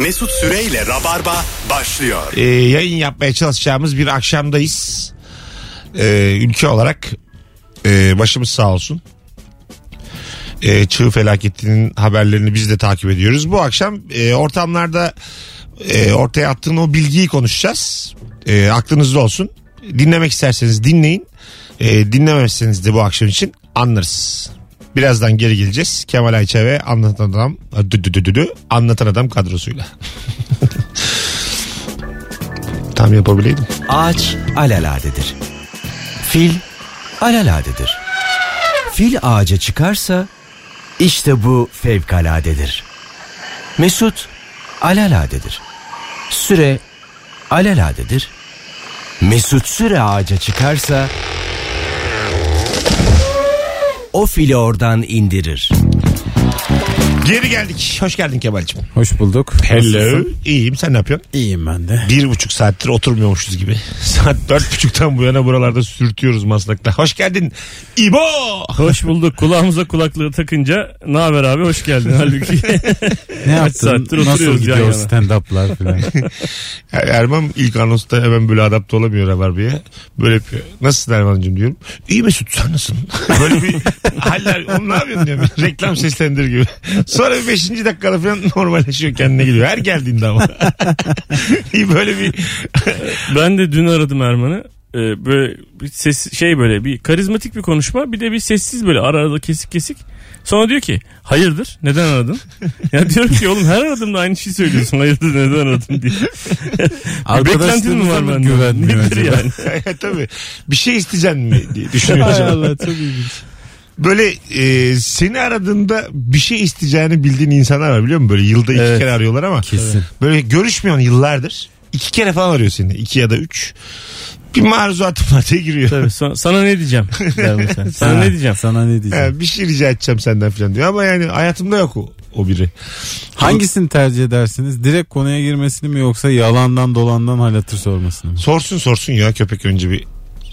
Mesut Süreyle Rabarba başlıyor. Ee, yayın yapmaya çalışacağımız bir akşamdayız. Ee, ülke olarak e, başımız sağ olsun. Ee, çığ felaketinin haberlerini biz de takip ediyoruz. Bu akşam e, ortamlarda e, ortaya attığın o bilgiyi konuşacağız. E, aklınızda olsun. Dinlemek isterseniz dinleyin. E, dinlemezseniz de bu akşam için anlarız. Birazdan geri geleceğiz. Kemal Ayça ve Anlatan Adam, dü dü dü dü dü, Anlatan Adam kadrosuyla. Tam yapabileydim. Ağaç alaladedir. Fil alaladedir. Fil ağaca çıkarsa işte bu fevkaladedir. Mesut alaladedir. Süre alaladedir. Mesut süre ağaca çıkarsa o fili oradan indirir. Geri geldik. Hoş geldin Kemal'cim. Hoş bulduk. Hello. Nasılsın? İyiyim sen ne yapıyorsun? İyiyim ben de. Bir buçuk saattir oturmuyormuşuz gibi. Saat dört buçuktan bu yana buralarda sürtüyoruz maslakta. Hoş geldin İbo. Hoş bulduk. Kulağımıza kulaklığı takınca ne haber abi hoş geldin halbuki. Ne yaptın? Nasıl gidiyor stand-up'lar falan? Er- Erman ilk anonsta hemen böyle adapte olamıyor Rabarba'ya. Böyle yapıyor. Nasılsın Erman'cığım diyorum. İyi Mesut sen nasılsın? Böyle bir haller onu ne yapıyorsun diyorum. Reklam seslendir gibi. Sonra bir beşinci dakikada falan normalleşiyor kendine geliyor. Her geldiğinde ama. İyi böyle bir ben de dün aradım Erman'ı. Ee, böyle bir ses şey böyle bir karizmatik bir konuşma bir de bir sessiz böyle ara arada kesik kesik. Sonra diyor ki hayırdır neden aradın? ya diyorum ki oğlum her aradığımda aynı şeyi söylüyorsun hayırdır neden aradın diye. beklentin mi var benden? güvenmiyor Nedir yani? tabii bir şey isteyeceksin mi diye düşünüyor Hay acaba. Allah çok ilginç. Böyle e, seni aradığında bir şey isteyeceğini bildiğin insanlar var biliyor musun? Böyle yılda iki Evet. kere arıyorlar ama. Kesin. Böyle görüşmüyorsun yıllardır. İki kere falan arıyor seni. iki ya da üç. Bir maruzatım var diye giriyor. Tabii, sana, sana ne diyeceğim der mesela. Sana ne diyeceğim? Sana ne diyeceğim? Ha, bir şey rica edeceğim senden falan diyor. Ama yani hayatımda yok o, o biri. Hangisini tercih edersiniz? Direkt konuya girmesini mi yoksa yalandan dolandan hal hatır sormasını mı? Sorsun sorsun ya köpek önce bir.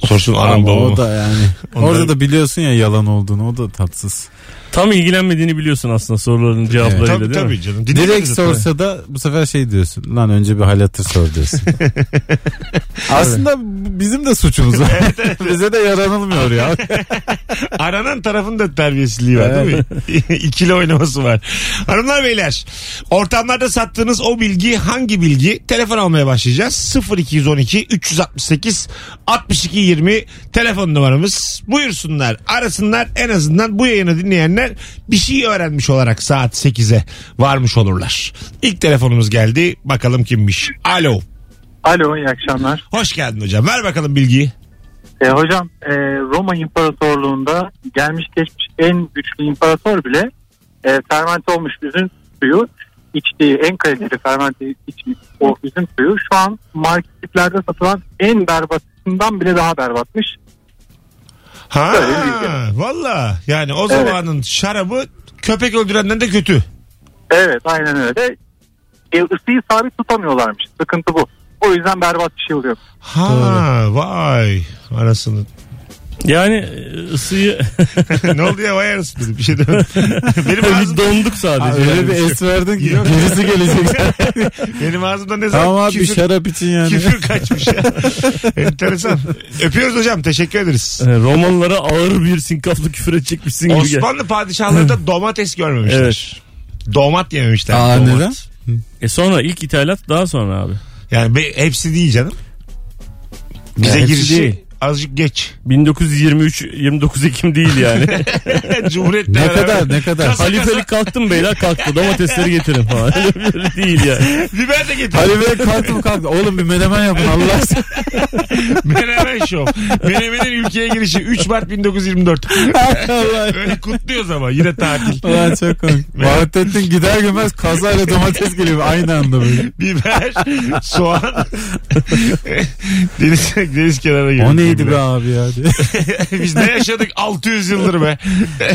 Sorsun anam Ama babamı. o da yani. Onlar- Orada da biliyorsun ya yalan olduğunu o da tatsız. Tam ilgilenmediğini biliyorsun aslında soruların cevaplarıyla Tabii değil mi? tabii canım. Dinlemedi Direkt zaten. sorsa da bu sefer şey diyorsun. Lan önce bir hal hatır sor diyorsun. Aslında bizim de suçumuz var. Bize de yaranılmıyor ya. Aranan tarafın da terbiyesizliği var değil mi? İkili oynaması var. Hanımlar beyler ortamlarda sattığınız o bilgi hangi bilgi? Telefon almaya başlayacağız. 0212 368 62 20 telefon numaramız. Buyursunlar arasınlar en azından bu yayını dinleyenler bir şey öğrenmiş olarak saat 8'e varmış olurlar. İlk telefonumuz geldi bakalım kimmiş. Alo. Alo iyi akşamlar. Hoş geldin hocam. Ver bakalım bilgiyi. E, hocam e, Roma İmparatorluğu'nda gelmiş geçmiş en güçlü imparator bile e, fermente olmuş üzüm suyu içtiği en kaliteli fermente içmiş o üzüm suyu şu an marketlerde satılan en berbatından bile daha berbatmış. Ha, bilgi. valla yani o Evet. zamanın şarabı köpek öldürenden de kötü. Evet aynen öyle. E, ısıyı sabit tutamıyorlarmış. Sıkıntı bu. O yüzden berbat bir şey oluyor. Ha vay arasını. Yani e, ısıyı ne oldu ya vay dedim bir şey demedim. Benim, ağzım, donduk sadece. Öyle Yani. bir es verdin ki Yok. gerisi gelecek. benim ağzımdan ne zaman tamam abi küfür, şarap için yani. küfür kaçmış ya. Enteresan. Öpüyoruz hocam teşekkür ederiz. E, Romalılara ağır bir sinkaflı küfür edecekmişsin gibi. gel. Osmanlı padişahları da domates görmemişler. Evet. Domat yememişler. Aa, domat. neden? E sonra ilk ithalat daha sonra abi. Yani be- hepsi değil canım. Bize Ya girişi değil. Azıcık geç. 1923 29 Ekim değil yani. Cumhuriyetle Ne beraber- kadar ne kadar. Kasa- Halifelik kalktım beyler kalktı domatesleri getirin falan. Öyle, değil yani. Biber de getir. Ali Bey kalktı mı kalktı. Oğlum bir menemen yapın Allah aşkına. Menemen Show. Menemen'in ülkeye girişi 3 Mart 1924. Allah. Öyle kutluyoruz ama yine tatil. Ulan çok komik. Vahdettin gider gömez kazayla domates geliyor aynı anda böyle. Biber, soğan. deniz, deniz kenarına. O neydi be abi ya. Biz ne yaşadık 600 yıldır be.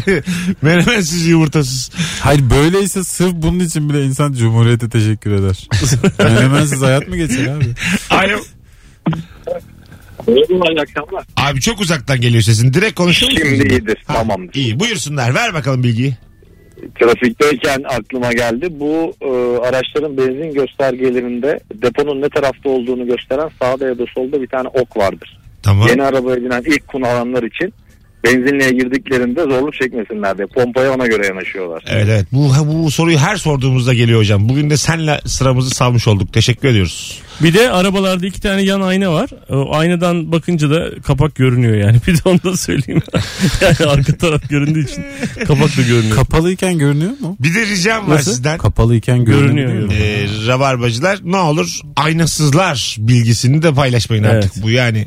Menemensiz yumurtasız. Hayır böyleyse sırf bunun için bile insan Cumhuriyet'e teşekkür eder. Menemensiz hayat mı geçer abi? Alo. Abi çok uzaktan geliyor sesin. Direkt konuşur musun? Şimdi iyidir. Ha, Tamamdır. İyi buyursunlar ver bakalım bilgiyi. trafikteyken aklıma geldi. Bu e, araçların benzin göstergelerinde deponun ne tarafta olduğunu gösteren sağda ya da solda bir tane ok vardır. Tamam. Yeni arabaya binen ilk kullanan için benzinliğe girdiklerinde zorluk çekmesinler diye pompaya ona göre yanaşıyorlar. Evet evet. Bu, bu soruyu her sorduğumuzda geliyor hocam. Bugün de senle sıramızı salmış olduk. Teşekkür ediyoruz. Bir de arabalarda iki tane yan ayna var. O aynadan bakınca da kapak görünüyor yani. Bir de onu da söyleyeyim. yani arka taraf göründüğü için kapak da görünüyor. Kapalıyken görünüyor mu? Bir de ricam var Nasıl? sizden. Kapalıyken görünüyor. Görünüyor? Ee, rabarbacılar ne olur aynasızlar bilgisini de paylaşmayın artık. Evet. Bu yani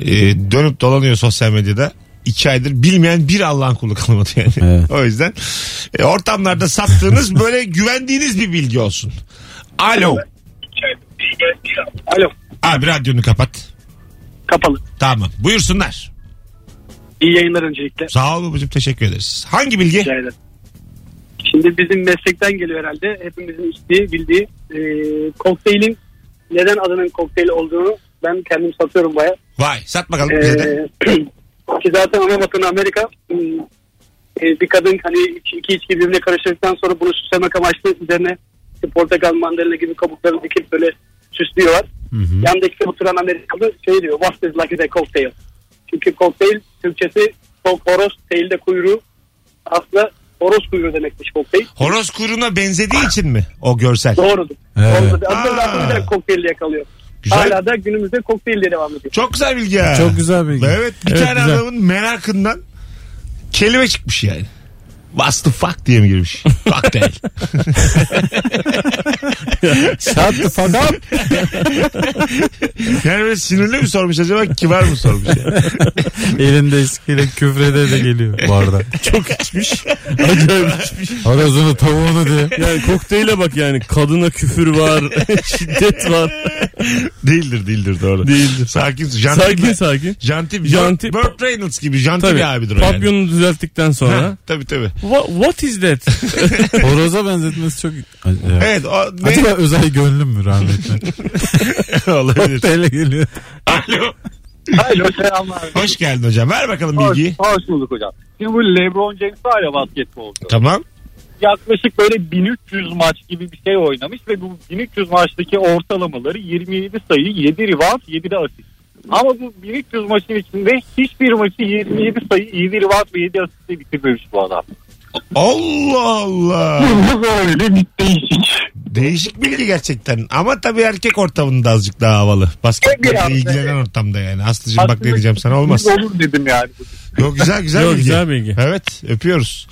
e, dönüp dolanıyor sosyal medyada. iki aydır bilmeyen bir Allah'ın kulu kalmadı yani. Evet. o yüzden e, ortamlarda sattığınız böyle güvendiğiniz bir bilgi olsun. Alo. Alo Abi radyonu kapat. kapalı. Tamam. Buyursunlar. İyi yayınlar öncelikle. Sağ ol babacığım teşekkür ederiz. Hangi bilgi? Rica ederim. Şimdi bizim meslekten geliyor herhalde. Hepimizin içtiği, bildiği e, kokteylin neden adının kokteyl olduğunu ben kendim satıyorum baya. Vay sat bakalım E, bize de. ki zaten ana vatanı Amerika. Hmm, e, bir kadın hani iki, iki içki birbirine karıştırdıktan sonra bunu süslemek amaçlı üzerine işte portakal, mandalina gibi kabuklarını dikip böyle süslüyorlar. Yandaki oturan Amerikalı şey diyor. What is like a cocktail? Çünkü kokteyl Türkçesi horoz, değil de kuyruğu. Aslında horoz kuyruğu demekmiş kokteyl. Horoz kuyruğuna benzediği için mi o görsel? Doğrudur. Evet. Doğrudur. Aslında zaten kokteylle yakalıyor. Güzel. Hala da günümüzde kokteylle devam ediyor. Çok güzel bilgi ya. Çok güzel bilgi. Evet bir Evet, tane güzel. adamın merakından kelime çıkmış yani. What's the fuck diye mi girmiş? Cocktail. Shut the fuck up. yani böyle sinirli mi sormuş acaba kibar mı sormuş yani? Elinde eskiyle küfrede de geliyor bu arada. Çok içmiş. Acayip içmiş. Horozunu tavuğunu diye. Yani kokteyle bak yani kadına küfür var, şiddet var. değildir değildir doğru. Değildir. Sakin. Janti, Sakin sakin. Janti, Janti- Burt Reynolds gibi janti Tabii. bir abidir o yani. Papyonu düzelttikten sonra. Ha, tabii tabii. What, what is that? Horoza benzetmesi çok... Evet. Evet o ne? Acaba özel gönlüm mü rahmetli? Olabilir. Tele geliyor. Alo. Alo selamlar. Hoş geldin hocam. Ver bakalım Hoş, bilgiyi. hoş bulduk hocam. Şimdi bu LeBron James var ya basketbolcu. Tamam. Yaklaşık böyle 1300 maç gibi bir şey oynamış ve bu 1300 maçtaki ortalamaları 27 sayı, 7 rebound, 7 de asist. Ama bu 1300 maçın içinde hiçbir maçı 27 sayı, 7 rebound ve 7 asistle bitirmemiş bu adam. Allah Allah. Bu böyle bir değişik. Değişik bilgi gerçekten. Ama tabii erkek ortamında azıcık daha havalı. Basketbolla Biraz, ilgilenen ortamda yani. Aslıcığım bak ne diyeceğim sana olmaz. Olur dedim yani. Yok güzel güzel Yok, bilgi. güzel bilgi. Evet öpüyoruz.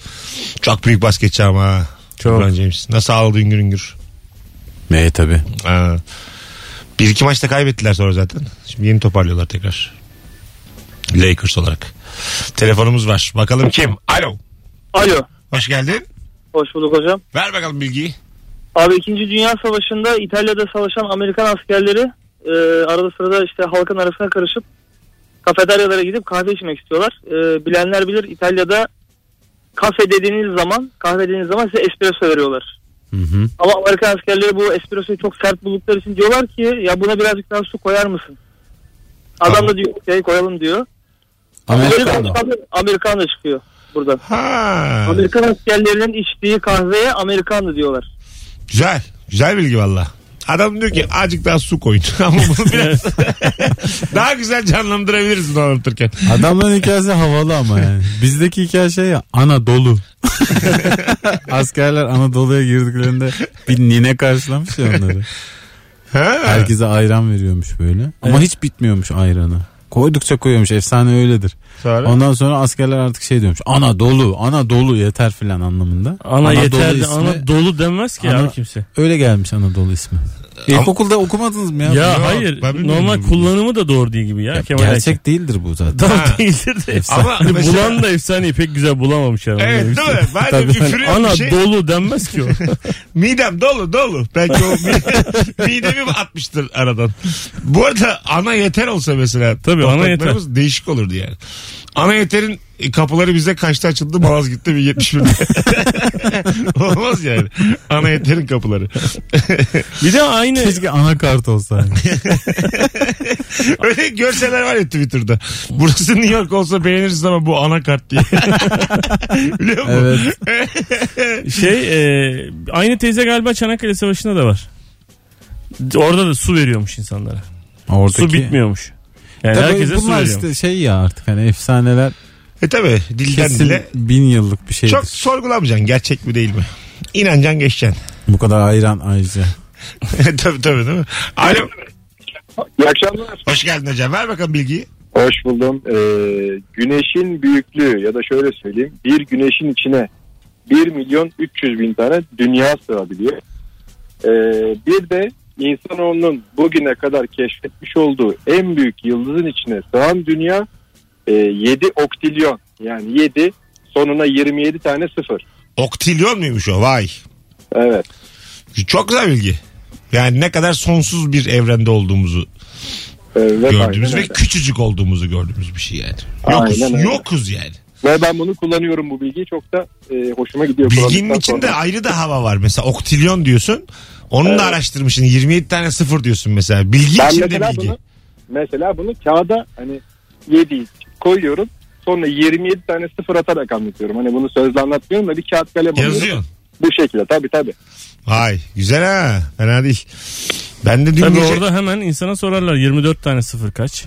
Çok büyük basketçi ama. ha. Çok. LeBron James. Nasıl ağladı üngür üngür. Me tabi. Ha. Bir iki maçta kaybettiler sonra zaten. Şimdi yeni toparlıyorlar tekrar. Lakers olarak. Telefonumuz var. Bakalım kim? Alo. Alo. Hoş geldin. Hoş bulduk hocam. Ver bakalım bilgiyi. Abi 2. Dünya Savaşı'nda İtalya'da savaşan Amerikan askerleri e, arada sırada işte halkın arasına karışıp kafeteryalara gidip kahve içmek istiyorlar. E, bilenler bilir İtalya'da kafe dediğiniz zaman kahve dediğiniz zaman size espresso veriyorlar. Hı hı. Ama Amerikan askerleri bu espressoyu çok sert buldukları için diyorlar ki ya buna birazcık daha su koyar mısın? Adam da diyor şey koyalım diyor. Amerikano. Amerikan da çıkıyor burada. Ha. Amerikan askerlerinin içtiği kahveye Amerikanlı diyorlar. Güzel. Güzel bilgi valla. Adam diyor ki azıcık daha su koyun. Ama bunu biraz daha güzel canlandırabiliriz bunu anlatırken. Adamların hikayesi havalı ama yani. Bizdeki hikaye şey ya Anadolu. Askerler Anadolu'ya girdiklerinde bir nine karşılamış ya onları. Ha? Herkese ayran veriyormuş böyle. Ama hiç bitmiyormuş ayranı. Koydukça koyuyormuş. Efsane öyledir. Sonra? Ondan sonra askerler artık şey diyormuş. Anadolu, Anadolu yeter filan anlamında. Ana Anadolu yeter ismi ana dolu denmez ki Ana- ya kimse. Öyle gelmiş Anadolu ismi. İlkokulda okumadınız mı ya? Ya Yok, hayır ben bilmiyorum normal bunu. kullanımı da doğru değil gibi ya. Kemal. Gerçek değildir bu zaten. Tam Ha. değildir de. Efsane. Ama Hani mesela- bulan da efsaneyi pek güzel bulamamış yani. Evet değil şey. mi? Ben de Tabii. üfürüyorum Ana bir şey. dolu denmez ki o. Midem dolu dolu. Belki o mi- midemi atmıştır aradan. Bu arada ana yeter olsa mesela. Tabii, ana topraklarımız Değişik olurdu yani. Ana yeterin kapıları bize kaçta açıldı? Malazgirt'te bir 71. Olmaz yani. Ana yeterin kapıları. Bir de aynı Keşke anakart olsa. hani. Öyle görseler var ya Twitter'da. Burası New York olsa beğeniriz ama bu anakart diye. Biliyor musun? evet. şey e, aynı teyze galiba Çanakkale Savaşı'nda da var. Orada da su veriyormuş insanlara. Oradaki... Su bitmiyormuş. Yani Tabii herkese bunlar veriyormuş. işte şey ya artık hani efsaneler E tabi dilden kesin dile bin yıllık bir şeydir. çok sorgulamayacaksın. Gerçek mi değil mi? İnanacaksın geçeceksin. Bu kadar ayran ayrıca. tabii tabii değil mi? Alo. İyi akşamlar. Hoş geldin hocam. Ver bakalım bilgiyi. Hoş buldum. Ee, güneşin büyüklüğü ya da şöyle söyleyeyim. Bir güneşin içine 1 milyon 300 bin tane dünya sığabiliyor. Ee, bir de insanoğlunun bugüne kadar keşfetmiş olduğu en büyük yıldızın içine sığan dünya e, 7 oktilyon. Yani 7 sonuna 27 tane sıfır. Oktilyon muymuş o? Vay. Evet. Çok güzel bilgi. Yani ne kadar sonsuz bir evrende olduğumuzu ve gördüğümüz ve öyle. küçücük olduğumuzu gördüğümüz bir şey yani. Yokuz. Aynen öyle. Yokuz yani. Ve ben bunu kullanıyorum bu bilgiyi çok da e, hoşuma gidiyor. Bilginin içinde sonra. ayrı da hava var. Mesela oktilyon diyorsun. Onu da araştırmışsın. 27 tane sıfır diyorsun mesela. Bilgi Ben içinde mesela bilgi. bunu mesela bunu kağıda hani 7 koyuyorum. Sonra 27 tane sıfır atarak anlatıyorum. Hani bunu sözle anlatmıyorum da bir kağıt kalem alıyorum. Yazıyorsun. Bu şekilde tabii tabii. Vay güzel ha. Fena değil. Ben de dün Tabii gece... orada hemen insana sorarlar 24 tane sıfır kaç?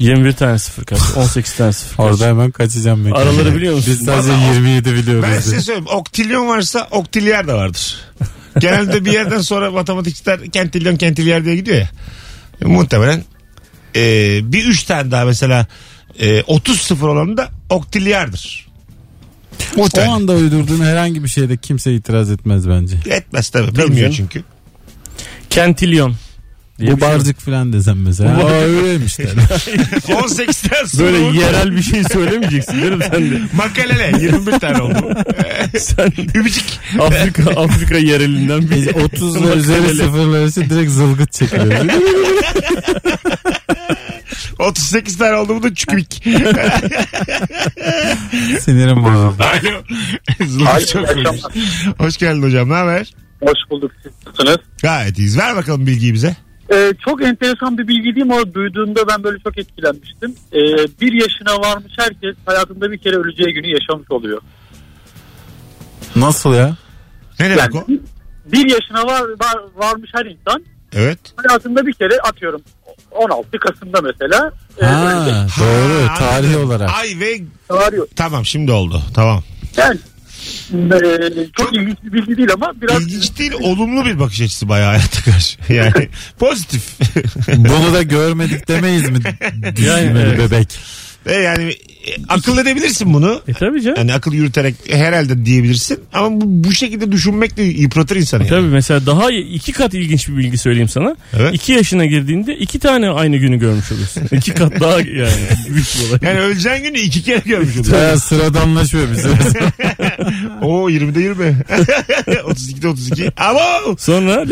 21 tane sıfır kaç? 18 tane sıfır kaç? Orada hemen kaçacağım ben. Araları biliyor musun? Biz sadece Vallahi o- 27 biliyoruz. Ben size söyleyeyim. Oktilyon varsa oktilyer de vardır. Genelde bir yerden sonra matematikçiler kentilyon kentilyer diye gidiyor ya. E, muhtemelen e, bir üç tane daha mesela e, 30 sıfır olanı da oktilyardır. O Muhtemelen. anda uydurduğun herhangi bir şeyde kimse itiraz etmez bence. Etmez tabii. Bilmiyor çünkü. Kentilyon. Diye Bu bir şey var. barcık falan desem mesela. Bu Aa öyleymiş der. 18'den sonra Böyle yerel bir şey söylemeyeceksin değil mi sen de? makalele 21 tane oldu. Sen Übücük. Afrika Afrika yerelinden bir 30 ve üzeri sıfırlar için direkt zılgıt çekiliyor. 38 tane oldu bu da çükümik. Sinirim bozuldu. Alo. Zılgıt çok koymuş. Hoş geldin hocam ne haber? Hoş bulduk siz nasılsınız? Gayet iyiyiz. Ver bakalım bilgiyi bize. Ee, çok enteresan bir bilgi değil mi? O duyduğumda ben böyle çok etkilenmiştim. Ee, bir yaşına varmış herkes hayatında bir kere öleceği günü yaşamış oluyor. Nasıl ya? Ne demek Yani o? bir yaşına var, var varmış her insan Evet. hayatında bir kere atıyorum 16 Kasım'da mesela e. Ha, doğru Ha, tarih anladım. olarak. Ay ve Çağırıyor. tamam şimdi oldu. Tamam. Yani e, çok ilginç bir bilgi değil ama biraz İlginç değil olumlu bir bakış açısı bayağı hayata karşı. Yani pozitif. Bunu da görmedik demeyiz mi? Düşmeli evet. bebek. Ve yani e, akıl edebilirsin bunu. E tabii canım. Yani akıl yürüterek herhalde diyebilirsin. Ama bu, bu şekilde düşünmek de yıpratır insanı. Yani. Tabii mesela daha iki kat ilginç bir bilgi söyleyeyim sana. Evet. İki yaşına girdiğinde iki tane aynı günü görmüş oluyorsun. iki kat daha yani büyük. Yani öleceğin günü iki kere görmüş oluyorsun. Baya sıradanlaşıyor bize. Oo 20'de 20. 32'de 32. Ama Sonra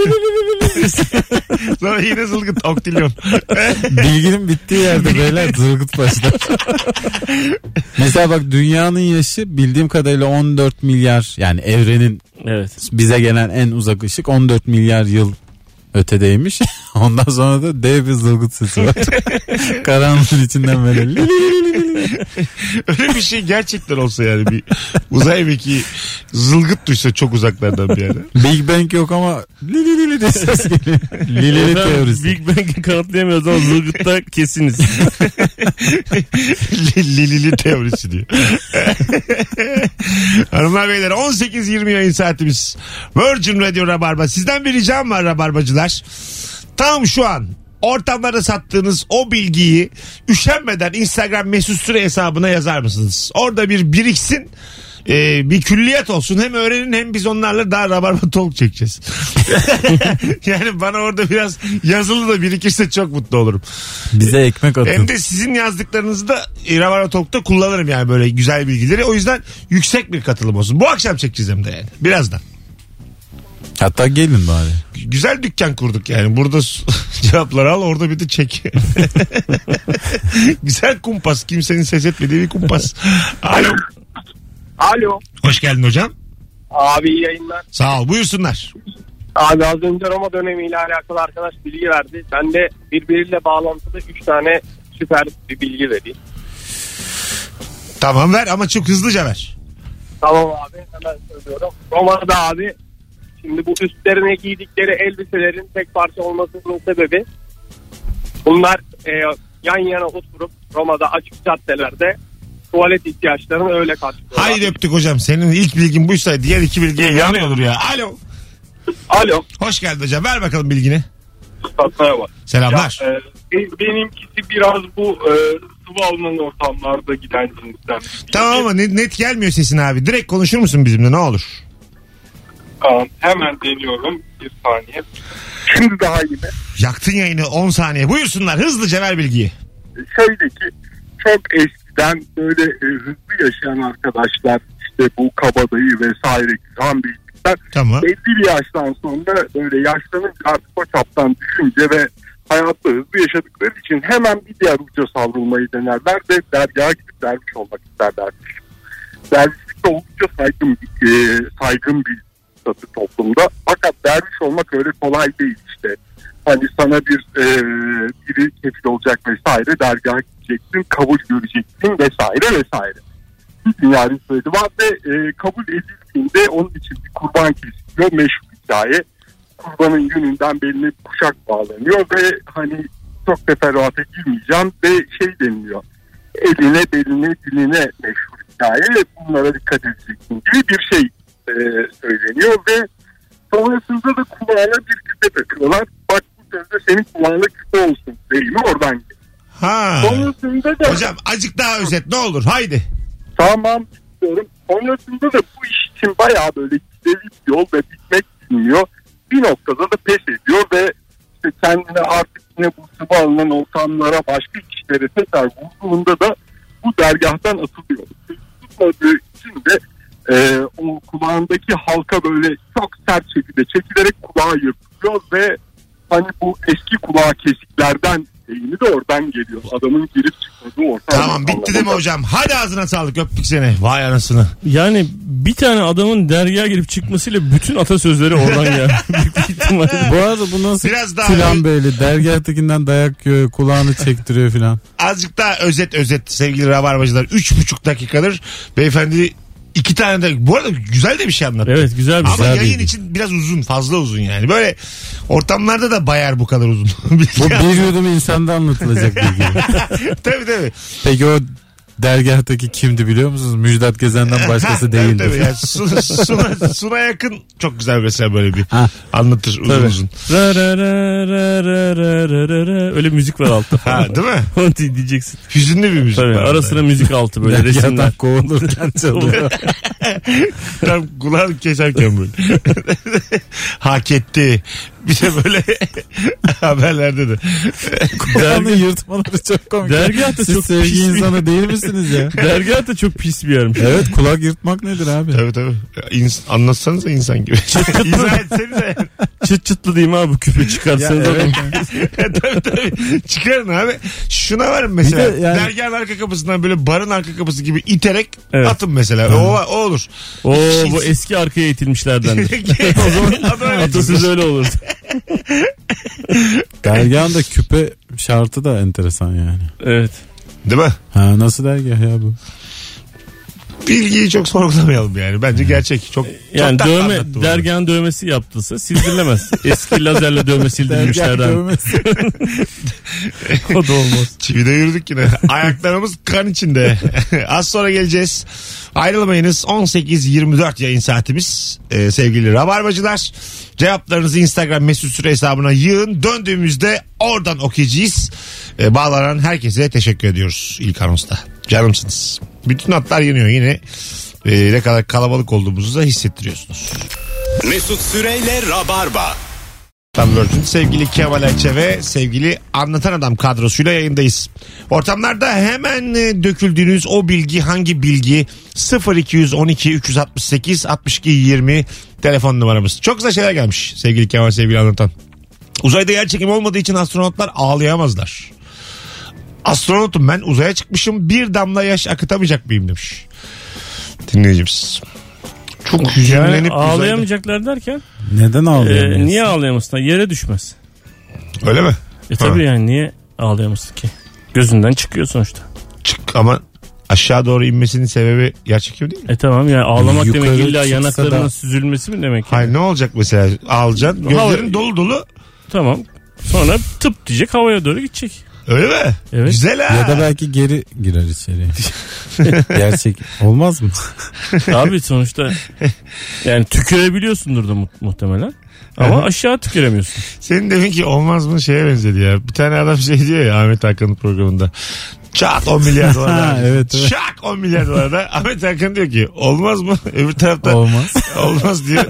sonra yine zılgıt oktilyon. Bilginin bittiği yerde beyler zılgıt başlar. Mesela bak dünyanın yaşı bildiğim kadarıyla 14 milyar yani evrenin evet. bize gelen en uzak ışık 14 milyar yıl ötedeymiş. Ondan sonra da dev bir zılgıt sesi var. Karanlığın içinden böyle. Öyle bir şey gerçekten olsa yani bir uzay mekiği zılgıt duysa çok uzaklardan bir yere. Big Bang yok ama li li li li diye ses geliyor. Li li li Efendim, teorisi. Big Bang'i kanıtlayamıyoruz ama zılgıtta kesiniz. Lilili teorisi diyor. Hanımlar beyler 18-20 yayın saatimiz. Virgin Radio Rabarba. Sizden bir ricam var Rabarbacılar. Tam şu an ortamlarda sattığınız o bilgiyi üşenmeden Instagram mesut süre hesabına yazar mısınız? Orada bir biriksin. Ee, bir külliyat olsun hem öğrenin hem biz onlarla daha rabarba talk çekeceğiz. yani bana orada biraz yazılı da birikirse çok mutlu olurum. Bize ekmek atın. Hem de sizin yazdıklarınızı da e, Rabarba Talk'ta kullanırım yani böyle güzel bilgileri. O yüzden yüksek bir katılım olsun. Bu akşam çekeceğiz hem de yani. Birazdan. Hatta gelin bari. Güzel dükkan kurduk yani. Burada cevapları al orada bir de çek. Güzel kumpas. Kimsenin ses etmediği bir kumpas. Alo. Alo. Hoş geldin hocam. Abi iyi yayınlar. Sağ ol. Buyursunlar. Abi az önce Roma dönemiyle alakalı arkadaş bilgi verdi. Ben de birbiriyle bağlantılı 3 tane süper bir bilgi vereyim. Tamam ver ama çok hızlıca ver. Tamam abi hemen söylüyorum. Roma'da abi şimdi bu üstlerine giydikleri elbiselerin tek parça olmasının sebebi bunlar e, yan yana oturup Roma'da açık caddelerde tuvalet ihtiyaçlarını öyle karşılıyorlar. Haydi öptük hocam. Senin ilk bilgin buysa diğer iki bilgiye yanıyor olur ya. Alo. Alo. Hoş geldin hocam. Ver bakalım bilgini. Merhaba. Selamlar. Ya, e, benimkisi biraz bu e, sıvı alınan ortamlarda giden cinsten. Tamam ama net, net gelmiyor sesin abi. Direkt konuşur musun bizimle ne olur? Tamam, hemen deniyorum bir saniye. Şimdi daha iyi mi? Yaktın yayını 10 saniye. Buyursunlar hızlıca ver bilgiyi. Şöyle ki çok eskiden böyle e, hızlı yaşayan arkadaşlar işte bu kabadayı vesaire güzel bilgiler Tamam. belli bir yaştan sonra böyle yaşlanınca artık o çaptan düşünce ve hayatta hızlı yaşadıkları için hemen bir diğer uca savrulmayı denerler ve dergaha gidip derviş olmak isterlermiş. Dervişlik de oldukça saygın, bir- e, saygın bir statü toplumda. Fakat derviş olmak öyle kolay değil işte. Hani sana bir e, biri kefil olacak vesaire dergaha gideceksin, kabul göreceksin vesaire vesaire. Bir dünya ritüeli var ve e, kabul edildiğinde onun için bir kurban kesiliyor meşhur hikaye. Kurbanın gününden beline bir kuşak bağlanıyor ve hani çok teferruata girmeyeceğim ve şey deniliyor. Eline, beline, diline meşhur hikaye bunlara dikkat edeceksin gibi bir şey e, söyleniyor ve sonrasında da kulağına bir küpe takıyorlar. Bak bu sözde senin kulağına küpe olsun deyimi oradan. Ha. Sonrasında da Hocam azıcık daha özet ne olur haydi. Tamam diyorum. Sonrasında da bu iş için bayağı böyle gideri bir yol ve bitmek bilmiyor. Bir noktada da pes ediyor ve işte kendine artık yine bu sıvı alınan ortamlara başka kişilere tekrar vurduğunda da bu dergahtan atılıyor. Tutmadığı için de e, o kulağındaki halka böyle çok sert şekilde çekilerek kulağı yırtılıyor ve hani bu eski kulağı kesiklerden deyimi de oradan geliyor. Adamın girip çıkmadığı ortam. Tamam bitti değil mi hocam? Hadi ağzına sağlık öptük seni. Vay anasını. Yani bir tane adamın dergiye girip çıkmasıyla bütün atasözleri oradan ihtimalle. Bu arada bu nasıl Biraz daha filan böyle dergahtakinden dayak yiyor kulağını çektiriyor filan. Azıcık daha özet özet sevgili rabarbacılar. Üç buçuk dakikadır beyefendi iki tane de bu arada güzel de bir şey anlattı. Evet güzel bir Ama şey. yayın için biraz uzun fazla uzun yani. Böyle ortamlarda da bayar bu kadar uzun. Bu bir yudum insanda anlatılacak bilgi. tabii tabii. Peki o dergahtaki kimdi biliyor musunuz? Müjdat Gezen'den başkası değildi. tabii. Yani Suna, Suna, Suna yakın çok güzel mesela böyle bir Ha. anlatır uzun Tabii. uzun. Ra ra ra ra ra ra ra ra ra. Öyle müzik var altta falan. Ha, değil mi? Onu dinleyeceksin. Hüzünlü bir müzik. Tabii var ara sıra müzik altı böyle resimler. kovulurken çalıyor. Tam kulağını keserken böyle. Hak etti. Bir de böyle haberlerde de. Kulağını yırtmaları çok komik. Dergah da Siz çok sevgi pis bir- insanı değil misiniz ya? Dergah da çok pis bir yermiş. Evet kulak yırtmak nedir abi? Tabii tabii. İns- anlatsanıza insan gibi. İzah etsenize. Çıt çıtlı diyeyim abi bu küpe çıkarsanız. Ya, evet. tabii tabii. Çıkarın abi. Şuna varın mesela. Bir de yani- Dergahın arka kapısından böyle barın arka kapısı gibi iterek Evet. atın mesela. O, o olur. Oo İki bu eski arkaya itilmişlerden. o zaman Atasöz öyle olurdu. Dergahın da küpe şartı da enteresan yani. Evet. Değil mi? Ha nasıl dergah ya bu? Bilgiyi çok sorgulamayalım yani. Bence gerçek. Çok, Yani çok dövme dergahın dövmesi yaptıysa sildirilemez. Eski lazerle dövme sildirilmişlerden. dövmesi. o da olmaz. Çivide yürüdük yine. Ayaklarımız kan içinde. Az sonra geleceğiz. Ayrılmayınız. 18-24 yayın saatimiz. Ee, sevgili Rabarbacılar. Cevaplarınızı Instagram mesut süre hesabına yığın. Döndüğümüzde oradan okuyacağız. Ee, bağlanan herkese teşekkür ediyoruz ilk anonsta. Canımsınız. Bütün hatlar yanıyor yine. Ee, ne kadar kalabalık olduğumuzu da hissettiriyorsunuz. Mesut Süreyle Rabarba. Kral Virgin. Sevgili Kemal Ayçe ve sevgili Anlatan Adam kadrosuyla yayındayız. Ortamlarda hemen e, döküldüğünüz o bilgi hangi bilgi 0212 368 62 20 telefon numaramız. Çok güzel şeyler gelmiş sevgili Kemal sevgili Anlatan. Uzayda yer çekimi olmadığı için astronotlar ağlayamazlar. Astronotum ben uzaya çıkmışım bir damla yaş akıtamayacak mıyım demiş. Dinleyicimiz. Çok hüzünlenip Yani uzayda- ağlayamayacaklar derken Neden e, ağlayamıyorsun? niye ağlayamasın? Yere düşmez. Öyle mi? E tabii yani niye ağlayamasın ki? Gözünden çıkıyor sonuçta. Çık ama aşağı doğru inmesinin sebebi yer çekimi değil mi? E tamam yani ağlamak Yukarı demek illa yanaklarının da- süzülmesi mi demek? Hayır ne olacak mesela ağlayacaksın gözlerin Hava- dolu dolu Tamam. Sonra tıp diyecek havaya doğru gidecek. Öyle mi? Evet. Güzel ha. Ya da belki geri girer içeriye. Gerçek olmaz mı? Abi sonuçta yani tükürebiliyorsundur da mu- muhtemelen. Ama aşağı tüküremiyorsun. Senin demin ki olmaz mı şeye benzedi ya. Bir tane adam şey diyor ya Ahmet Hakan'ın programında. Çak 10 milyar dolar. Evet, evet. Çak 10 milyar dolar da. Ahmet Hakan diyor ki olmaz mı? Öbür tarafta Olmaz. olmaz diyor.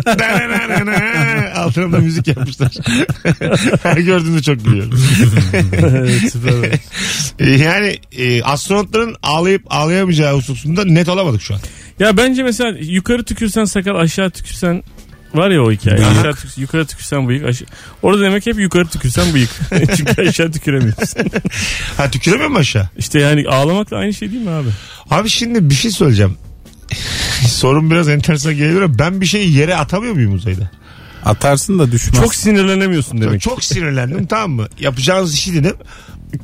Altına da müzik yapmışlar. Her gördüğümde çok gülüyorum. evet, süper. E, yani e, astronotların ağlayıp ağlayamayacağı hususunda net olamadık şu an. Ya bence mesela yukarı tükürsen sakal aşağı tükürsen var ya o hikaye. Bıyık. Aşağı tükürsen, yukarı tükürsen bıyık. Aşağı... Orada demek hep yukarı tükürsen bıyık. Çünkü aşağı tüküremiyorsun. Ha tüküremiyor mu aşağı? İşte yani ağlamakla aynı şey değil mi abi? Abi şimdi bir şey söyleyeceğim. Sorun biraz enteresan gelebilir ama ben bir şeyi yere atamıyor muyum uzayda? Atarsın da düşmez. Çok sinirlenemiyorsun demek. Çok sinirlendim tamam mı? Yapacağınız işi dedim.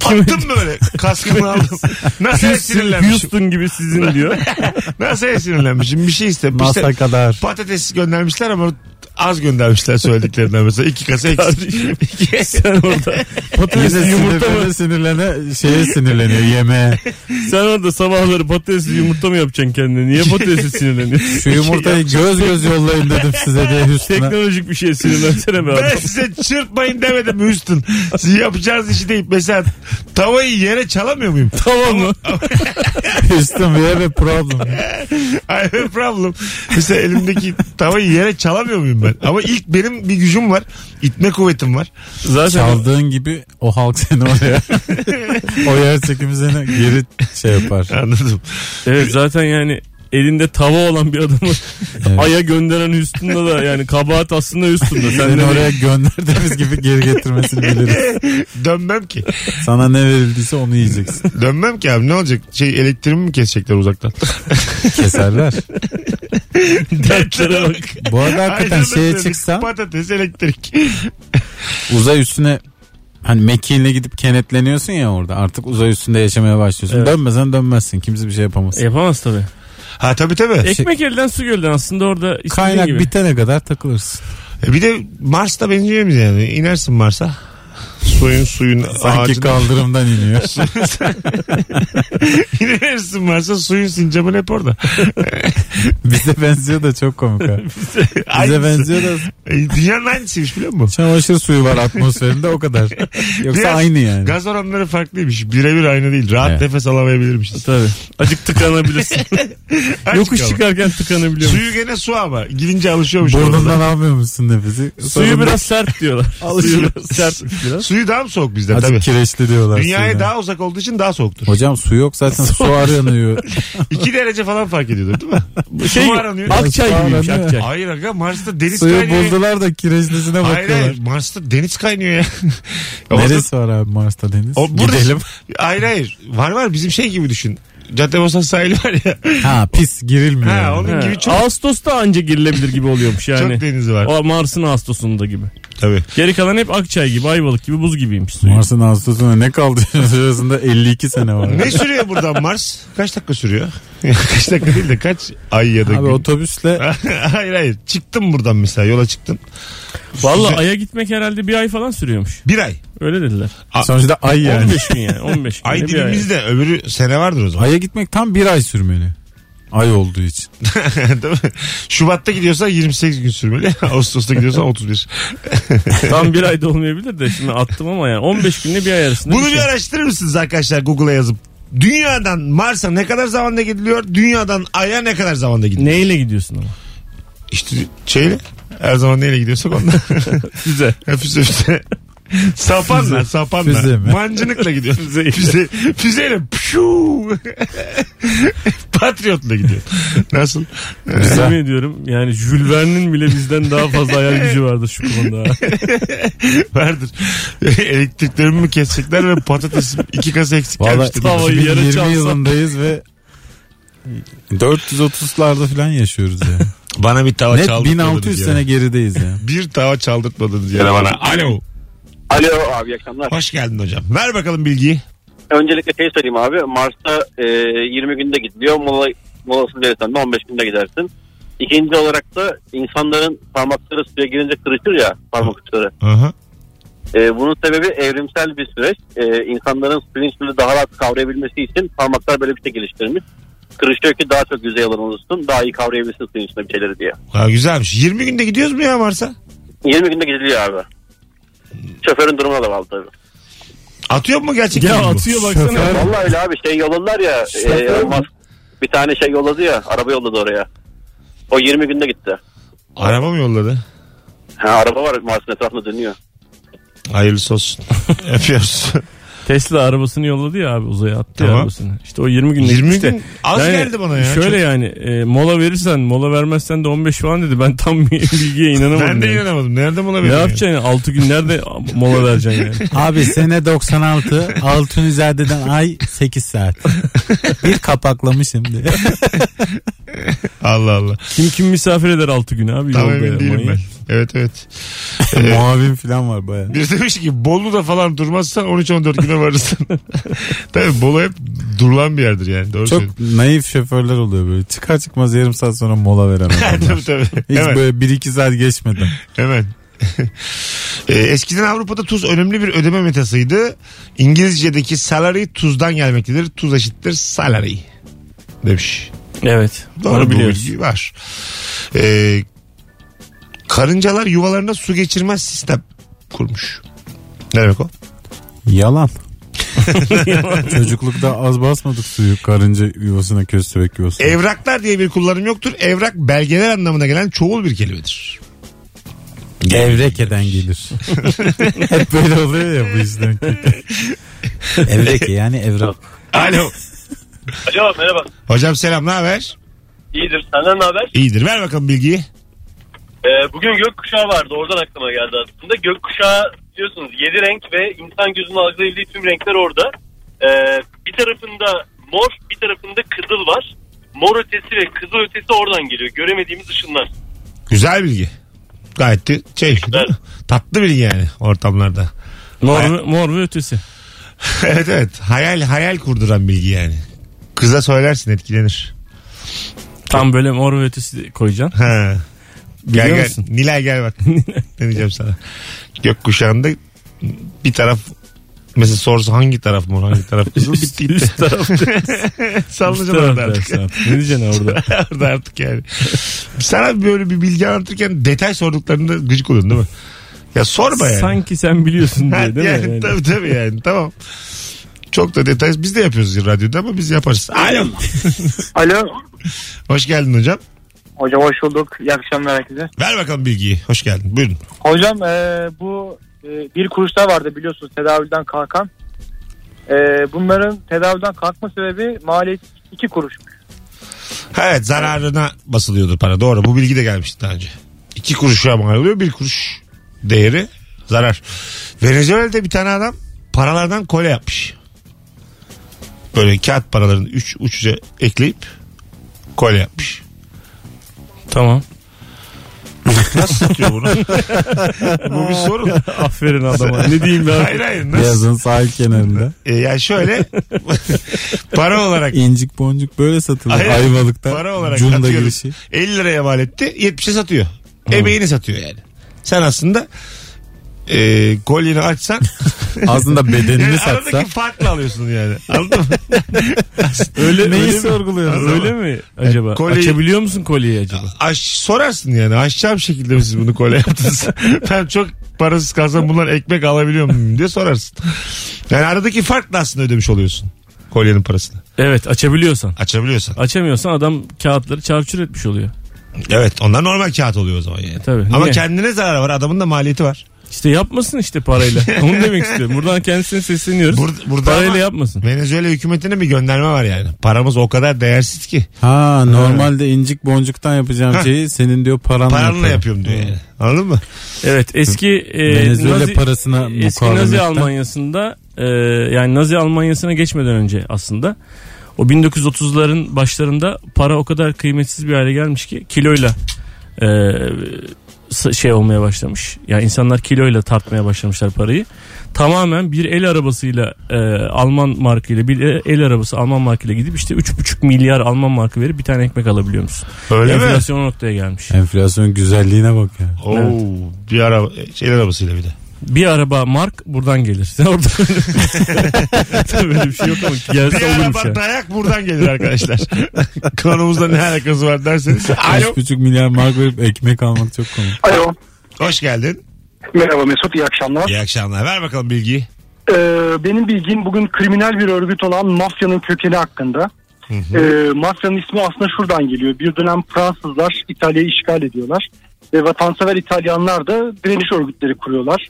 Attım böyle kaskımı aldım. Nasıl sinirlenmişim? Houston gibi sizin diyor. Nasıl sinirlenmişim? Bir şey istedim. İşte Masa kadar. patates göndermişler ama az göndermişler söylediklerinden mesela. iki kasa eksik. İki- Sen orada patatesli yumurta mı? sinirlene, şeye sinirleniyor yemeğe. Sen orada sabahları patatesli yumurta mı yapacaksın kendine? Niye patatesli sinirleniyorsun? Şu yumurtayı göz göz yollayın dedim size diye Hüsnü'ne. Teknolojik bir şey sinirlensene be Ben adam. size çırpmayın demedim Houston. Siz yapacağınız işi değil. Mesela tavayı yere çalamıyor muyum? Tamam mı? Hüsnü we have a problem. I have a problem. Mesela elimdeki tavayı yere çalamıyor muyum ben? Ama ilk benim bir gücüm var. İtme kuvvetim var. Zaten Çaldığın gibi o halk seni oraya o yer çekimi seni geri şey yapar. Anladım. evet zaten yani elinde tava olan bir adamı Evet. aya gönderen Houston'da da yani kabahat aslında Houston'da. Sen Seni de oraya gönderdiğimiz gibi geri getirmesini biliriz. Dönmem ki. Sana ne verildiyse onu yiyeceksin. Dönmem ki abi ne olacak? Şey elektriğimi mi kesecekler uzaktan? Keserler. dertlere bak. Bu arada hakikaten Aynen şeye çıksan Patates elektrik. uzay üstüne hani mekiğinle gidip kenetleniyorsun ya orada artık uzay üstünde yaşamaya başlıyorsun. Evet. Dönmesen dönmezsin. Kimse bir şey yapamaz. Yapamaz tabii. Ha tabii tabii. Ekmek elden su gölden aslında orada istediğin Kaynak gibi. bitene kadar takılırsın. E bir de Mars'ta benziyor muyuz yani? İnersin Mars'a. Suyun suyun Sanki ağacın. kaldırımdan iniyor. İnersin Mars'a suyun sincapın hep orada. Bize benziyor da çok komik ha. Bize benziyor da E, Dünyanın aynısıymış biliyor musun? çamaşır suyu var atmosferinde o kadar. Yoksa Biraz aynı yani. Gaz oranları farklıymış. Birebir aynı değil. Rahat Evet. nefes alamayabilirmişiz. Tabii. Acık tıkanabilirsin. Azıcık Yokuş ama. çıkarken tıkanabiliyorsun. Suyu gene su ama. Gidince alışıyormuş. Burnundan orada. almıyor musun nefesi? Suyu Sonunda biraz sert diyorlar. Alışıyor. Suyu biraz sertmiş biraz. Suyu daha mı soğuk bizden Azıcık tabii. kireçli diyorlar. Dünyaya suyuna. daha uzak olduğu için daha soğuktur. Hocam su yok zaten su aranıyor. 2 derece falan fark ediyordur değil mi? Şey, Su aranıyor? Akçay gibiymiş Aranıyor. Akçay. Hayır aga Mars'ta deniz Suyu kaynıyor. buldular da kireçlisine bakıyorlar. hayır Mars'ta deniz kaynıyor ya. Neresi var abi Mars'ta deniz? O burada- Gidelim. Hayır hayır. Var var bizim şey gibi düşün. Caddebostan sahili var ya. Ha pis girilmiyor. Ha, yani. onun gibi çok, Ağustos'ta anca girilebilir gibi oluyormuş yani. çok denizi var. O Mars'ın Ağustos'unda gibi. Tabii. Geri kalan hep Akçay gibi, Ayvalık gibi buz gibiymiş suyu. Mars'ın Ağustos'una ne kaldı? Sırasında 52 sene var. Ne sürüyor buradan Mars? Kaç dakika sürüyor? kaç dakika değil de kaç ay ya da Abi gün? otobüsle hayır hayır. Çıktım buradan mesela yola çıktın. Valla. Ay'a gitmek herhalde bir ay falan sürüyormuş. Bir ay. Öyle dediler. sonuçta ay yani. 15 gün yani 15 gün. Ay. dibimizde öbürü sene vardır o zaman. Ay'a gitmek tam bir ay sürmeli. Ay olduğu için. Değil mi? Şubat'ta gidiyorsan 28 gün sürmeli. Ağustos'ta gidiyorsan 31. Tam bir ayda olmayabilir de şimdi attım ama yani 15 günle bir ay arasında. Bunu bir bir şey. araştırır mısınız arkadaşlar Google'a yazıp? Dünyadan Mars'a ne kadar zamanda gidiliyor? Dünyadan Ay'a ne kadar zamanda gidiliyor? Neyle gidiyorsun ama? İşte şeyle Her zaman neyle gidiyorsak ondan. Füze. füze füze. Sapanla sapanla. Füze mi? Mancınıkla gidiyor. Füze, füze, füzeyle pşuu. Patriotla gidiyor. Nasıl? Yemin ediyorum yani Jules Verne'in bile bizden daha fazla hayal gücü vardır şu konuda. Vardır. Elektriklerimi mi kesecekler ve patates iki kasa eksik Vallahi gelmiştir. Tavayı yarı 2020 çalsam. yılındayız ve 430'larda falan yaşıyoruz ya. Bana bir tava Net çaldırtmadınız 1600 ya. sene gerideyiz ya. Bir tava çaldırtmadınız ya bana. Alo. Alo abi iyi akşamlar. Hoş geldin hocam. Ver bakalım bilgiyi. Öncelikle şey söyleyeyim abi. Mars'ta e, 20 günde gidiliyor. Mola, molasız verirsen de 15 günde gidersin. İkinci olarak da insanların parmakları suya girince kırışır ya parmak uçları. Aha. E, bunun sebebi evrimsel bir süreç. E, insanların suyun içini daha rahat kavrayabilmesi için parmaklar böyle bir şey geliştirmiş. Kırışıyor ki daha çok yüzey alanı oluşsun. Daha iyi kavrayabilsin suyun içinde bir şeyleri diye. Ha, güzelmiş. 20 günde gidiyoruz mu ya Mars'a? 20 günde gidiliyor abi. Şoförün durumuna da bağlı tabii. Atıyor mu gerçekten? ya bu? atıyor baksana. Vallahi öyle abi şey yolladılar ya. E, Musk bir tane şey yolladı ya. Araba yolladı oraya. O 20 günde gitti. Araba mı yolladı? Ha, araba var Mars'ın etrafında dönüyor. Hayırlısı olsun. Öpüyoruz. Tesla arabasını yolladı ya abi uzaya attı ya Tamam. arabasını. İşte o 20 günde 20 işte. gün az geldi bana ya. Şöyle Çok- yani e, mola verirsen mola vermezsen de 15 falan dedi. Ben tam bir bilgiye inanamadım. Ben de yani. inanamadım. Nerede mola Ne veriyor? yapacaksın yani? 6 gün nerede mola vereceksin yani? Abi sene 96 Altunizade'den ay 8 saat. Bir kapaklamışım diye. Allah Allah. Kim kim misafir eder 6 gün abi Tam yolda emin değilim ben. Evet evet. Muavin falan var baya. Bir demiş ki Bolu'da falan durmazsan 13-14 güne varırsın. Tabii Bolu hep durulan bir yerdir yani. Doğru Çok söylüyorsun. naif şoförler oluyor böyle. Çıkar çıkmaz yarım saat sonra mola veren adamlar. tabii tabii. Hiç Hemen. böyle 1-2 saat geçmeden. Hemen. Ee, eskiden Avrupa'da tuz önemli bir ödeme metasıydı. İngilizce'deki salary tuzdan gelmektedir. Tuz eşittir salary demiş. Evet. Doğru onu biliyoruz. var. Ee, karıncalar yuvalarına su geçirmez sistem kurmuş. Ne demek o? Yalan. Çocuklukta az basmadık suyu karınca yuvasına köstebek yuvasına. Evraklar diye bir kullanım yoktur. Evrak belgeler anlamına gelen çoğul bir kelimedir. Evrekeden gelir. Hep böyle oluyor ya bu işlerin. Evreke yani evrak. Alo. Alo merhaba. Hocam selam ne haber? İyidir. Senden ne haber? İyidir ver bakalım bilgiyi. Ee, bugün gökkuşağı vardı. Oradan aklıma geldi aslında. Gökkuşağı diyorsunuz 7 renk ve insan gözünün algılayabildiği tüm renkler orada. Ee, bir tarafında mor bir tarafında kızıl var. Mor ötesi ve kızıl ötesi oradan geliyor. Göremediğimiz ışınlar. Güzel bilgi. Gayet de şey değil mi? tatlı bilgi yani ortamlarda. Mor, ve- mor ve ötesi. evet evet hayal hayal kurduran bilgi yani. Kıza söylersin etkilenir. Tam böyle mor ve ötesi koyacaksın. Ha. Gel Biliyor gel. musun? Nilay gel bak. ne diyeceğim sana. Gökkuşağında bir taraf mesela sorsa hangi taraf mor hangi taraf kızıl bitti gitti. Üst taraf. Sallayacaksın orada artık. Ne diyeceksin orada? orada artık yani. Sana böyle bir bilgi anlatırken detay sorduklarında gıcık oluyorsun değil mi? Ya sorma yani. Sanki sen biliyorsun diye değil yani, mi? Yani. Tabii tabii yani tamam. Çok da detay biz de yapıyoruz radyoda ama biz yaparız. Alo. Alo. Hoş geldin hocam. Hocam hoş bulduk. İyi akşamlar herkese. Ver bakalım bilgiyi. Hoş geldin. Buyurun. Hocam e, bu e, bir kuruşlar vardı biliyorsunuz tedavülden kalkan. E, bunların tedavülden kalkma sebebi maliyeti 2 kuruş. Evet zararına basılıyordu para. Doğru bu bilgi de gelmişti daha önce. İki kuruşa mal oluyor. Bir kuruş değeri zarar. Venezuela'da bir tane adam paralardan kolye yapmış. Böyle kağıt paralarını üç uçuca ekleyip kolye yapmış. Tamam. Nasıl satıyor bunu? bu bir sorun. Aferin adama. Ne diyeyim ben? Hayır hayır. Nasıl? Beyazın sahil kenarında. E, yani şöyle para olarak İncik boncuk böyle satılır. Hayır, Ayvalık'ta. para olarak Cunda atıyorum. girişi. 50 liraya mal etti 70'e satıyor. Emeğini satıyor yani. Sen aslında e, kolyeni açsan Aslında bedenini yani satsa. aradaki farklı alıyorsun yani. Anladın mı? Öyle, Neyi öyle sorguluyorsun? Öyle mi acaba? kolyeyi- Açabiliyor musun kolyeyi acaba? Aş, sorarsın yani aşacağım şekilde mi siz bunu kolye yaptınız? ben çok parasız kalsam bunlar ekmek alabiliyor muyum diye sorarsın. Yani aradaki farkla aslında ödemiş oluyorsun kolyenin parasını. Evet açabiliyorsan. Açabiliyorsan. Açamıyorsan adam kağıtları çarçur etmiş oluyor. Evet onlar normal kağıt oluyor o zaman yani. tabii. Ama Niye? kendine zarar var adamın da maliyeti var. İşte yapmasın işte parayla. Onu demek istiyorum. Buradan kendisine sesleniyoruz. Burada, burada parayla yapmasın. Venezuela hükümetine bir gönderme var yani. Paramız o kadar değersiz ki. Ha normalde incik boncuktan yapacağım Ha. şeyi senin diyor paranla, Paranla yapıyorum. yapıyorum diyor yani. Anladın mı? Evet eski e, Venezuela Nazi, parasına eski Nazi Almanyası'nda e, yani Nazi Almanyası'na geçmeden önce aslında o 1930'ların başlarında para o kadar kıymetsiz bir hale gelmiş ki kiloyla e, şey olmaya başlamış. Yani insanlar kiloyla tartmaya başlamışlar parayı. Tamamen bir el arabasıyla e, Alman markıyla bir el arabası Alman markıyla gidip işte 3,5 milyar Alman markı verip bir tane ekmek alabiliyor musun? Öyle mi? Enflasyon o noktaya gelmiş. Enflasyon güzelliğine bak ya. Oo, bir araba şey arabasıyla bir de. Bir araba mark buradan gelir. Sen orada Tabii öyle bir şey yok ama Bir gelse olurmuş araba ya. dayak buradan gelir arkadaşlar. Konumuzda ne alakası var derseniz. Alo. 3,5 milyar mark verip ekmek almak çok komik. Alo. Hoş geldin. Merhaba Mesut iyi akşamlar. İyi akşamlar. Ver bakalım bilgiyi. Ee, benim bilgim bugün kriminal bir örgüt olan mafyanın kökeni hakkında. Ee, mafyanın ismi aslında şuradan geliyor. Bir dönem Fransızlar İtalya'yı işgal ediyorlar. Ve vatansever İtalyanlar da direniş örgütleri kuruyorlar.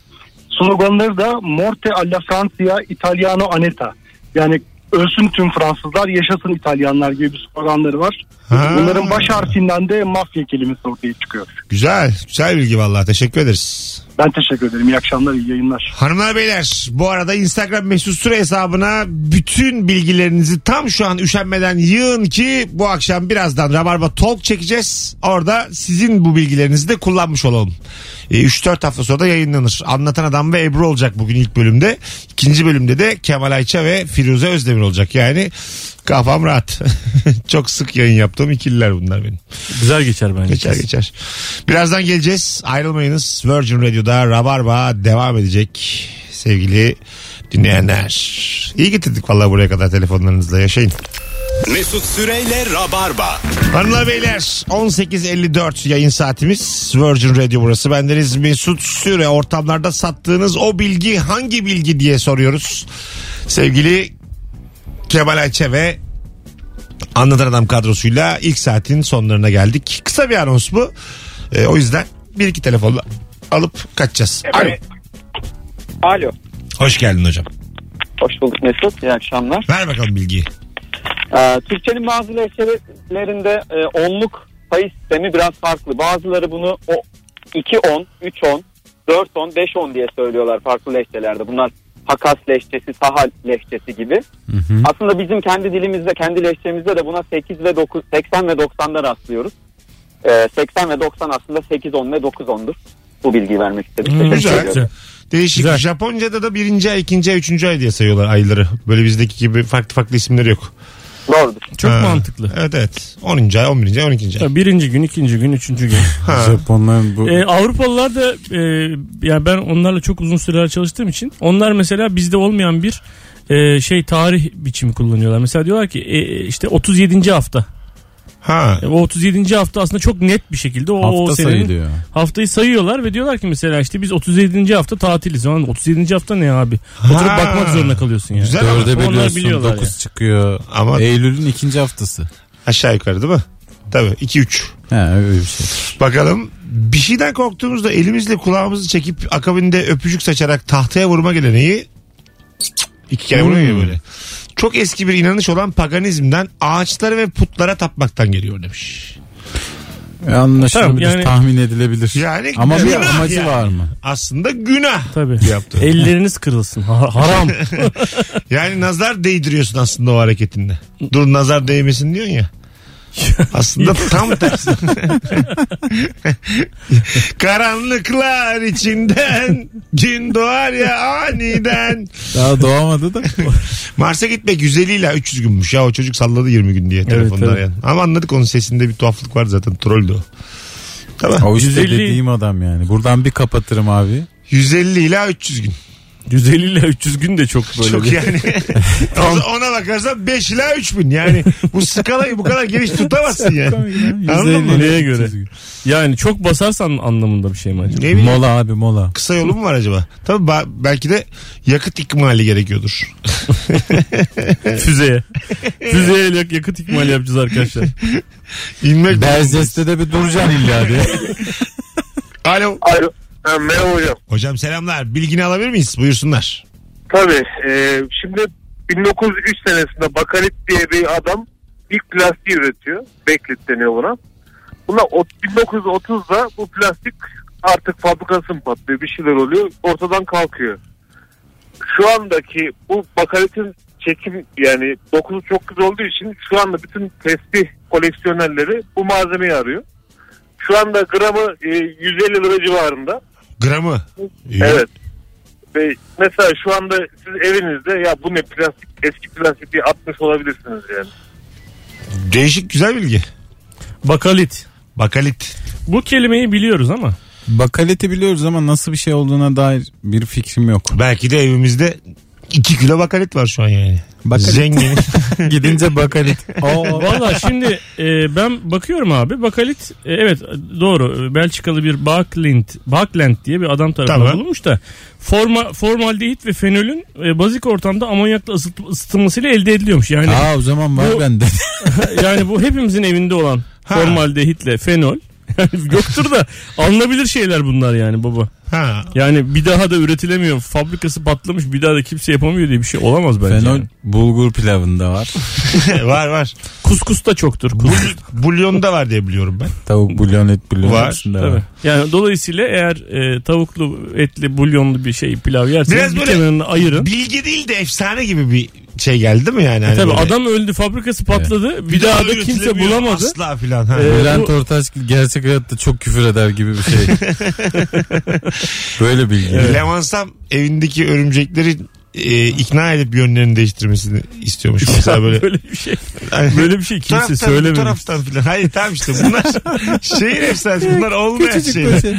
Sloganları da Morte alla Francia Italiano Aneta. Yani ölsün tüm Fransızlar yaşasın İtalyanlar gibi bir sloganları var. Ha. Bunların baş harfinden de mafya kelimesi ortaya çıkıyor. Güzel. Güzel bilgi vallahi. Teşekkür ederiz. Ben teşekkür ederim. İyi akşamlar, iyi yayınlar. Hanımlar beyler bu arada Instagram mesut süre hesabına bütün bilgilerinizi tam şu an üşenmeden yığın ki bu akşam birazdan Rabarba Talk çekeceğiz. Orada sizin bu bilgilerinizi de kullanmış olalım. E, 3-4 hafta sonra da yayınlanır. Anlatan Adam ve Ebru olacak bugün ilk bölümde. İkinci bölümde de Kemal Ayça ve Firuze Özdemir olacak. Yani kafam rahat. Çok sık yayın yaptığım ikililer bunlar benim. Güzel geçer bence. Geçer geçer. Birazdan geleceğiz. Ayrılmayınız. Virgin Radio'da Rabarba devam edecek. Sevgili dinleyenler. İyi getirdik vallahi buraya kadar telefonlarınızla yaşayın. Mesut Süreyle Rabarba. Hanımlar beyler 18.54 yayın saatimiz Virgin Radio burası. Bendeniz Mesut Süre ortamlarda sattığınız o bilgi hangi bilgi diye soruyoruz. Sevgili Kemal Ayça ve Anlatan Adam kadrosuyla ilk saatin sonlarına geldik. Kısa bir anons bu. Ee, o yüzden bir iki telefonla alıp kaçacağız. Alo. Alo. Hoş geldin hocam. Hoş bulduk Mesut. İyi akşamlar. Ver bakalım bilgiyi. Ee, Türkçenin bazı lehçelerinde e, onluk sayı sistemi biraz farklı. Bazıları bunu o 2 10, 3 10, 4 10, 5 10 diye söylüyorlar farklı lehçelerde. Bunlar Hakas lehçesi, Sahal lehçesi gibi. Aslında bizim kendi dilimizde, kendi lehçemizde de buna 8 ve 9, 80 ve 90'da rastlıyoruz. Ee, 80 ve 90 aslında 8 10 ve 9 10'dur. Bu bilgiyi vermek istedim. Teşekkür güzel. ediyorum. Değişik. Güzel. Japonca'da da birinci ay, ikinci ay, üçüncü ay diye sayıyorlar ayları. Böyle bizdeki gibi farklı farklı isimleri yok. Doğrudur. Çok Ha. mantıklı. Evet evet. 10. ay, 11. ay, 12. ay. Ya birinci gün, ikinci gün, üçüncü gün. Ha. Japonların bu Ee, Avrupalılar da e, yani ben onlarla çok uzun süreler çalıştığım için onlar mesela bizde olmayan bir e, şey tarih biçimi kullanıyorlar. Mesela diyorlar ki e, işte 37. hafta. Ha. E, o 37. hafta aslında çok net bir şekilde o, o hafta senenin sayılıyor. haftayı sayıyorlar ve diyorlar ki mesela işte biz 37. hafta tatiliz. Lan 37. hafta ne abi? Oturup Ha. bakmak zorunda kalıyorsun yani. Güzel ama Dörde Onlar bölüyorsun biliyorlar 9 yani. çıkıyor. Ama- Eylül'ün ikinci haftası. aşağı yukarı değil mi? Tabii 2-3. He öyle bir şey. Bakalım bir şeyden korktuğumuzda elimizle kulağımızı çekip akabinde öpücük saçarak tahtaya vurma geleneği iki kere vuruyor ya böyle. Çok eski bir inanış olan paganizmden ağaçlara ve putlara tapmaktan geliyor demiş. E, Anlaşılabilir, yani- tahmin edilebilir. Yani Ama bir günah amacı yani. var mı? Aslında günah Tabii. yaptı. Elleriniz kırılsın. Ha- haram. Yani nazar değdiriyorsun aslında o hareketinde. Dur nazar değmesin diyorsun ya. Aslında tam tersi. Karanlıklar içinden gün doğar ya aniden. Daha doğamadı da. Mars'a gitmek 150 ile 300 günmüş ya o çocuk salladı 20 gün diye telefonda evet. arayan. Ama anladık onun sesinde bir tuhaflık var zaten trolldü o. Tamam. o işte 150 dediğim adam yani. Buradan bir kapatırım abi. 150 ile 300 gün. 150 ile 300 gün de çok böyle. Çok bir- yani. Ona bakarsan 5 ila 3 bin. Yani bu skalayı bu kadar geniş tutamazsın yani. Anladın mı? Neye göre? Yani çok basarsan anlamında bir şey mi acaba? Ne bileyim Mola abi mola. kısa yolu mu var acaba? Tabii ba- belki de yakıt ikmali gerekiyordur. Füzeye. Füzeye yak- yakıt ikmali yapacağız arkadaşlar. İnmek Berzeste de bir duracaksın illa diye. Alo. Alo. Ha, merhaba hocam. Hocam selamlar. Bilgini alabilir miyiz? Buyursunlar. Tabii. e, şimdi 1903 senesinde Bakalit diye bir adam ilk plastiği üretiyor. Backlit deniyor buna. Buna o- 1930'da bu plastik artık fabrikası mı patlıyor bir şeyler oluyor ortadan kalkıyor. Şu andaki bu bakalitin çekim yani dokusu çok güzel olduğu için şu anda bütün tespih koleksiyonerleri bu malzemeyi arıyor. Şu anda gramı e, 150 lira civarında. Gramı. İyi. Evet. Ve mesela şu anda siz evinizde ya bu ne plastik eski plastik diye atmış olabilirsiniz yani. Değişik güzel bilgi. Bakalit. Bakalit. Bu kelimeyi biliyoruz ama. Bakaleti biliyoruz ama nasıl bir şey olduğuna dair bir fikrim yok. Belki de evimizde 2 kilo bakalit var şu an yani. Bakalit. Zengin. Gidince bakalet. Aa, Valla şimdi e, ben bakıyorum abi. Bakalit e, evet doğru. Belçikalı bir Bakland, Bakland diye bir adam tarafından Tamam. bulunmuş da forma, formaldehit ve fenolün e, bazik ortamda amonyakla ısıt, ısıtılmasıyla elde ediliyormuş. Yani Aa o zaman var Bu- bende. yani bu hepimizin evinde olan Ha. formaldehitle fenol. Yani yoktur da alınabilir şeyler bunlar yani baba. Ha. Yani bir daha da üretilemiyor. Fabrikası patlamış bir daha da kimse yapamıyor diye bir şey olamaz bence. Fenol yani. bulgur pilavında var. var var. Kuskus da çoktur. Kuskus. Bulyonda var diye biliyorum ben. Tavuk bulyon et bulyon Var, Tabii. var. Yani dolayısıyla eğer e, tavuklu etli bulyonlu bir şey pilav yerseniz Biraz bir böyle kenarını ayırın. Bilgi değil de efsane gibi bir şey geldi mi yani? Hani Tabii böyle- adam öldü fabrikası patladı. Bir, daha da kimse bulamadı. Asla filan. Ha. Ee, Bülent bu- Ortaç gerçek hayatta çok küfür eder gibi bir şey. Böyle bilgi. Levansam evindeki örümcekleri e, ikna edip yönlerini değiştirmesini istiyormuş. Mesela böyle. böyle bir şey. Hani- Böyle bir şey kimse taraftan, bu taraftan filan. Hayır tamam işte bunlar şehir efsanesi bunlar olmayan şeyler. bir şey.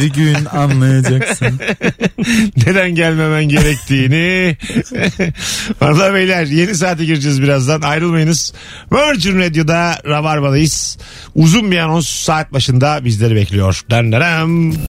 Bir gün anlayacaksın. Neden gelmemen gerektiğini. Valla beyler yeni saate gireceğiz birazdan ayrılmayınız. Virgin Radio'da Rabarba'dayız. Uzun bir anons saat başında bizleri bekliyor. Dön dönem.